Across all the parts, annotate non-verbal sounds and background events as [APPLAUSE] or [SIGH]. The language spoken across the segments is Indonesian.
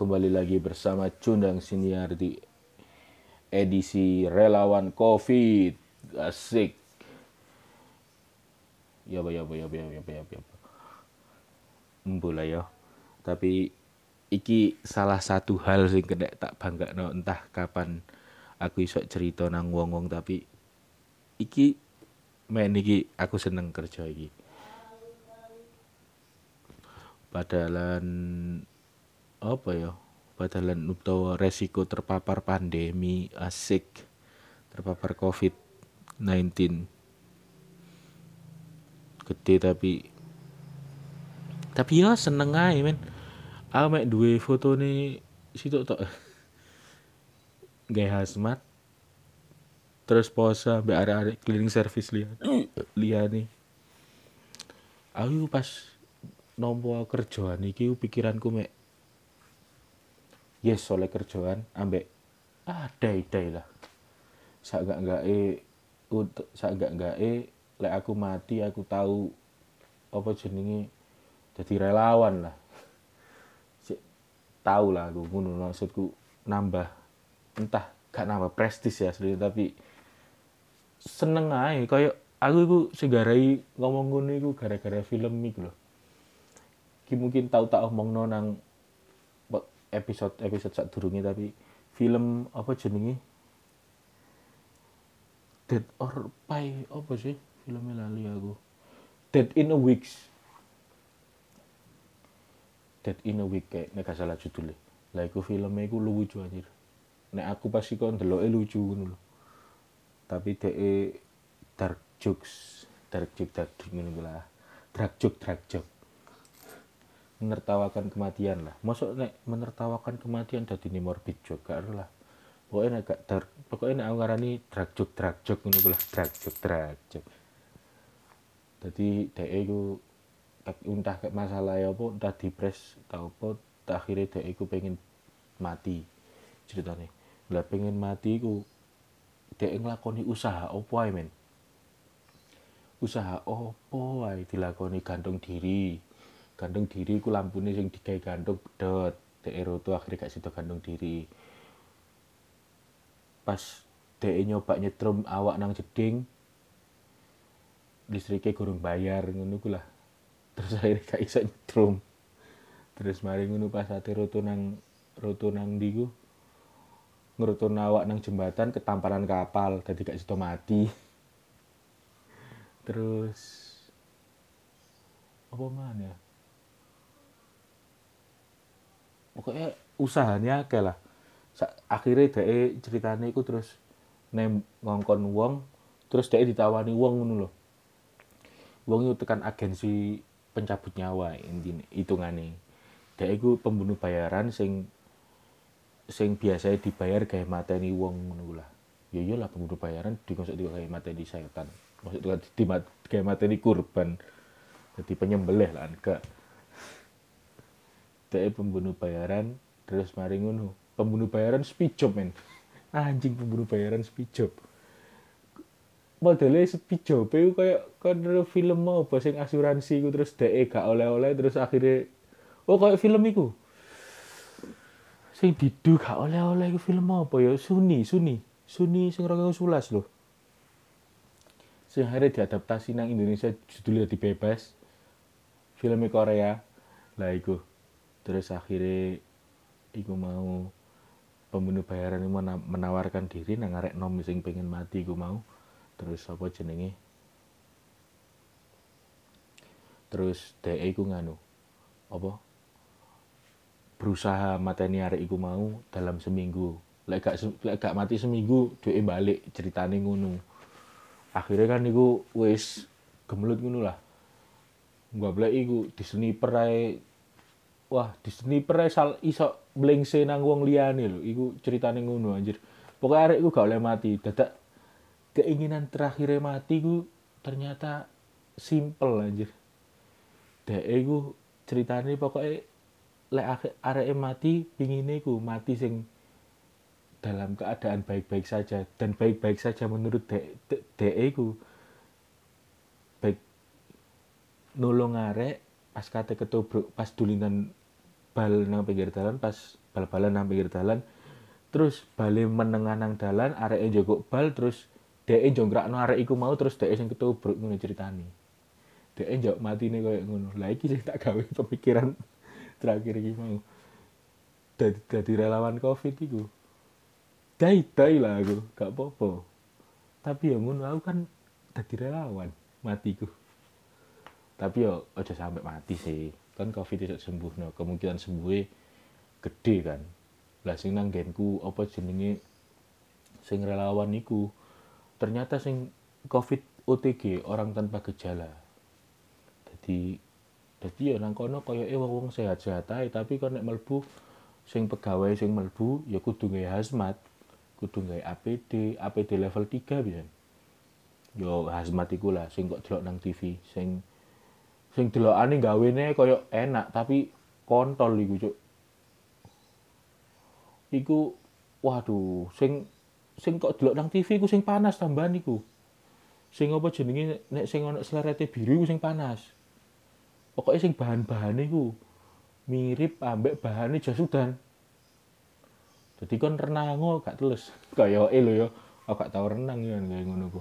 kembali lagi bersama Cundang Siniar di edisi Relawan Covid. Asik. Ya ya ya ya ya ya ya ya. Mbula ya. Tapi iki salah satu hal sing kena tak banggakno entah kapan aku iso cerita nang wong-wong tapi iki men iki aku seneng kerja iki. Padahalan apa ya padahalan utawa resiko terpapar pandemi asik terpapar covid 19 gede tapi tapi ya seneng aja men. Aku mek duwe fotone situ tok. [LAUGHS] Gaya hazmat terus posa mbak arek-arek cleaning service lihat [CLEARS THROAT] lihat nih aku pas nompo kerjaan iki pikiranku mek yes oleh kerjaan. Ambek dai dai lah. Sak gak gak e untuk sak gak gak e lek aku mati aku tahu apa jenenge jadi relawan lah. [LAUGHS] Tahu lah aku ngono maksudku nambah entah gak nambah prestis ya asli tapi seneng aja kayak aku itu segarai ngomong ngono iku gara-gara film iku loh Ki mungkin tahu tak omong nang episode episode saat durungnya tapi film apa jenenge? Dead or Pie apa sih filmnya lali aku? Dead in a Weeks Dead in a Week kayak nek salah judulnya. Lah iku filmnya iku lucu anjir. Nek aku pasti kon deloke lucu ngono lho. Tapi de dark jokes. Dark joke dark joke lah. Dark joke dark joke menertawakan kematian lah. Masuk nek menertawakan kematian dadi ini morbid juga lah. Pokoknya nek gak dark pokoknya nek aku ngarani drag joke drag joke ngono lah drag joke drag joke dadi dhek iku entah kayak masalah ya apa entah depres tau apa akhirnya dhek iku pengen mati ceritanya lah pengen mati iku dhek nglakoni usaha opo ae men? Usaha opo ae dilakoni gantung diri gantung diri ku lampune sing digawe gantung bedot daerah tuh akhirnya gak situ gantung diri. Pas DE nyoba nyetrum awak nang jeding listriknya kurang bayar ngono ku lah. Terus [LAUGHS] akhirnya gak iso nyetrum. Terus mari ngono pas ate roto nang roto nang diku ngeroto awak nang jembatan ketampanan kapal jadi gak situ mati. [LAUGHS] Terus apa mana ya pokoknya usahanya kayak lah. Akhirnya dia ceritanya itu terus nem ngongkon uang terus dia ditawani uang ngono loh uang itu tekan agensi pencabut nyawa intinya hitungannya. Dia itu pembunuh bayaran sing sing biasanya dibayar kayak mateni uang ngono lah. Ya iyalah pembunuh bayaran dikonsep juga kayak mateni setan. Maksudnya di, kayak mateni kurban. Jadi penyembelih lah enggak dia pembunuh bayaran terus mari ngono. Pembunuh bayaran speed job men. [LAUGHS] Anjing pembunuh bayaran speed job. Modelnya speed job itu kayak kan film mau bahasa asuransi itu terus DE gak oleh-oleh terus akhirnya oh kayak film itu sing didu gak oleh-oleh itu film apa ya? Suni Suni Suni sing rong sulas loh sing akhirnya diadaptasi nang Indonesia judulnya dibebas. Filmnya Korea. Lah itu terus akhirnya iku mau pembunuh bayaran itu menawarkan diri nang arek nom sing pengen mati iku mau. Terus apa jenenge? Terus DE iku nganu apa? Berusaha mateni arek iku mau dalam seminggu. Lek gak lek gak mati seminggu DE balik ceritane ngono. Akhirnya kan iku wis gemelut ngono lah. Gak boleh iku di sniper ae wah di sniper sal iso blengse nang wong liyane lho. Iku ceritane ngono anjir. Pokoknya arek iku gak oleh mati. Dadak keinginan terakhir mati ku ternyata simple anjir. Dek iku ceritane pokoknya lek arek mati pingine ku mati sing dalam keadaan baik-baik saja. Dan baik-baik saja menurut dek dek iku. Baik nolong arek pas kate ketobrak pas dulinan bal nang pinggir dalan pas bal-balan nang pinggir dalan terus bali menengah nang dalan areke njogok bal terus dhek jongkrakno arek iku mau terus dhek sing ketubruk ngono ceritane. Dhek njok matine koyo ngono. Lah iki sing tak gawe [LAUGHS] pemikiran terakhir iki mau. Dadi dadi relawan covid iku. Dai dai lah aku gak apa-apa. Tapi ya ngono aku kan dadi relawan matiku. Tapi yo aja sampai mati sih kan covid itu sembuh. No kemungkinan sembuh gede kan. Lah sing nang genku apa jenenge sing relawan niku ternyata sing covid OTG orang tanpa gejala. Jadi jadi ya nang kono kaya eh wong wong sehat-sehat ae tapi kok nek melbu sing pegawai sing melbu ya kudu gawe hazmat kudu gawe APD APD level 3 bisa yo hazmat iku lah sing kok delok nang TV sing sing delokane gawene kaya enak tapi kontol iku cuk iku waduh sing sing kok delok nang TV ku sing panas tambahan iku. Sing apa jenenge nek sing ana slerete biru iku sing panas. Pokoknya sing bahan-bahane iku mirip ambek bahane jas udan. Jadi kon renang gak teles. Kayak lho ya, aku gak tau renang ya kayak ngono ku.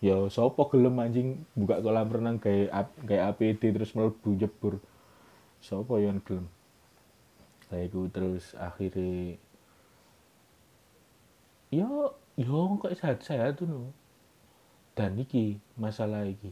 Ya sapa gelem anjing buka kolam renang kayak kayak APD terus mlebu jebur. Sapa yang gelem? Kayak terus akhirnya yo yo kok sehat-sehat tuh no. dan iki masalah iki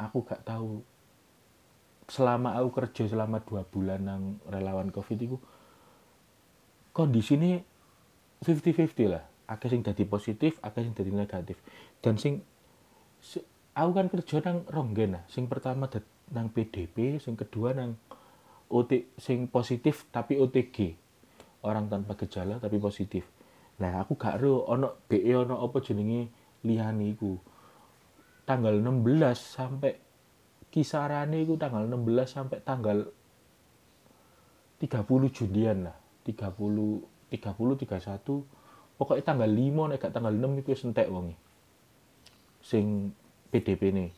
aku gak tahu selama aku kerja selama dua bulan nang relawan covid itu kondisi ini 50-50 lah akeh sing jadi positif akeh sing jadi negatif dan sing aku kan kerja nang ronggen lah sing pertama nang PDP sing kedua nang OT sing positif tapi OTG orang tanpa gejala tapi positif lah aku gak ro ono BE ono apa jenenge liyane iku. Tanggal 16 sampai kisarane iku tanggal 16 sampai tanggal 30 Julian lah. 30 30 31 pokoknya tanggal 5 nek tanggal 6 iku sentek wonge. Sing PDP nih.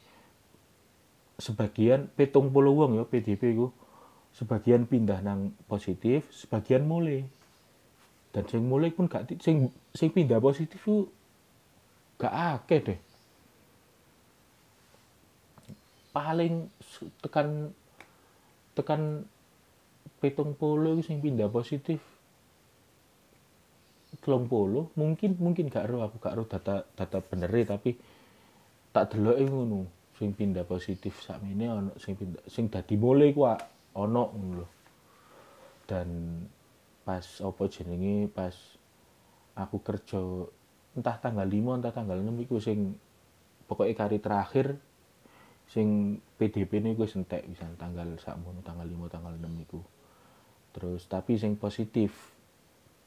Sebagian petung puluh wong ya PDP iku. Sebagian pindah nang positif, sebagian mulai dan sing mulai pun gak sing sing pindah positif itu gak akeh deh paling tekan tekan petung polo sing pindah positif telung polo mungkin mungkin gak ro aku gak ro data data bener tapi tak delok ngono sing pindah positif ini ono sing pindah sing dadi mulai ku ono ngono dan pas apa jenenge pas aku kerja entah tanggal 5 entah tanggal 6 iku sing pokoknya kari terakhir sing PDP ini gue sentek bisa tanggal sakmono tanggal 5 tanggal 6 iku. Terus tapi sing positif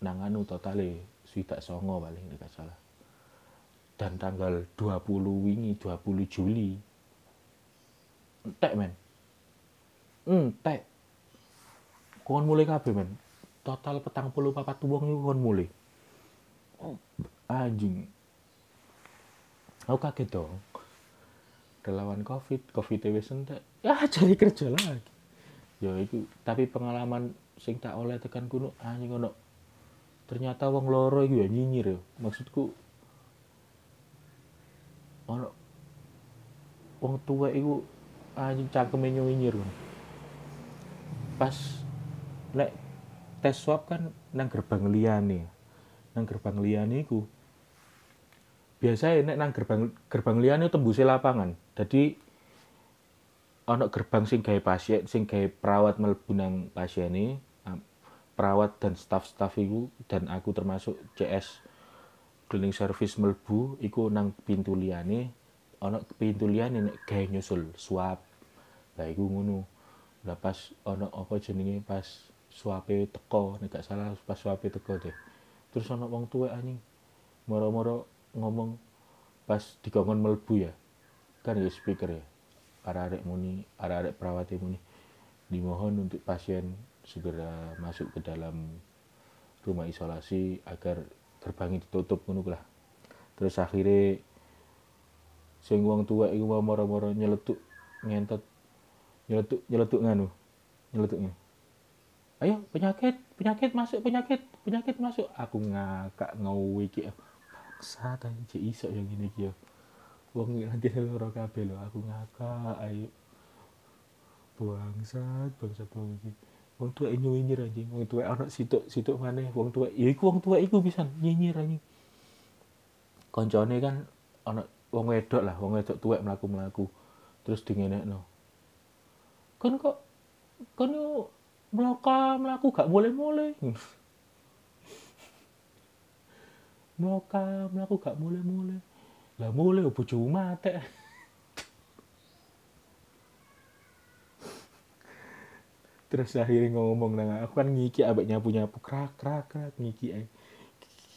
nanganu totale swidak songo paling tidak salah. Dan tanggal 20 wingi 20 Juli. Entek men. Entek. Kon mulai kabeh men. Total petang puluh papat wong itu kan mulai. Oh, anjing. Aku kaget dong. Relawan covid covid wis entek. Ya cari kerja lagi. Ya itu tapi pengalaman sing tak oleh tekan kuno anjing ono ternyata wong loro itu ya nyinyir ya. Maksudku ono wong tua itu anjing cangkeme nyinyir pas lek tes swab kan nang gerbang liyane. Nang gerbang liyane iku biasa nek nang gerbang gerbang liyane tembusé lapangan. Jadi ana gerbang sing gawe pasien sing gawe perawat mlebu nang pasiene perawat dan staff-staff iku dan aku termasuk CS cleaning service melbu iku nang pintu liyane ana pintu liyane nek gawe nyusul swab lah iku ngono. Lah pas ana apa jenenge pas suape teko nek gak salah pas suape teko deh. Terus ana wong tuwek anjing moro-moro ngomong pas dikongkon melbu ya? Kan ya speaker ya arek-arek muni arek-arek perawat muni. Dimohon untuk pasien segera masuk ke dalam rumah isolasi agar gerbangnya ditutup ngono lah. Terus akhirnya sing wong tua iku moro-moro nyeletuk ngentot nyeletuk nyeletuk nganu nyeletuknya ayo penyakit penyakit masuk penyakit penyakit masuk. Aku ngakak ngawi iki. Paksa tadi iso yang ini yo. Wong nanti loro kabeh lho aku ngakak ayo. Bangsat bangsat wong iki wong tua nyinyir anjing wong tua anak situk situk mana wong tua ya iku wong tua iku bisa nyinyir anjing koncone kan anak wong wedok lah wong wedok tuwek melaku melaku terus dingenekno kan kok kan yo Mloka mlaku gak mulai-mulai. Mloka mlaku gak mulai-mulai. Lah mulai bojomu mate. Terus akhirnya ngomong nang aku kan ngiki abek nyapu-nyapu krak krak krak ngiki ae.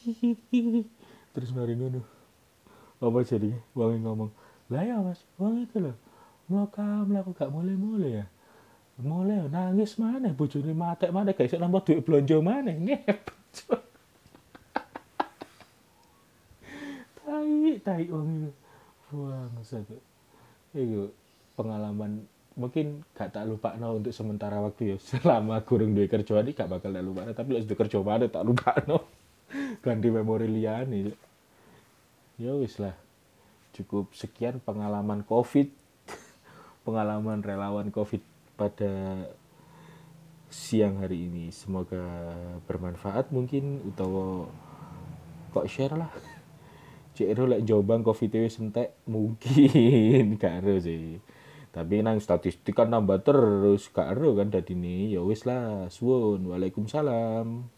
[LAUGHS] Terus mari ngono. Apa jadi wong ngomong, "Lah ya Mas, wong itu loh. Mloka mlaku gak mulai-mulai ya." mulai nangis mana bojone matek mana gak iso nambah duit belanja mana ngep [LAUGHS] tai tai itu buang satu itu pengalaman mungkin gak tak lupa no untuk sementara waktu ya [LAUGHS] selama kurang duit kerja ini gak bakal tak lupa tapi kalau sudah kerja mana tak lupa no [LAUGHS] ganti memori liane ya wis lah cukup sekian pengalaman covid [LAUGHS] pengalaman relawan covid pada siang hari ini. Semoga bermanfaat mungkin utawa kok share lah. Cek lek Jombang Covid wis entek mungkin karo sih. Tapi nang statistik kan nambah terus karo kan dadine ya wis lah suwun. Waalaikumsalam.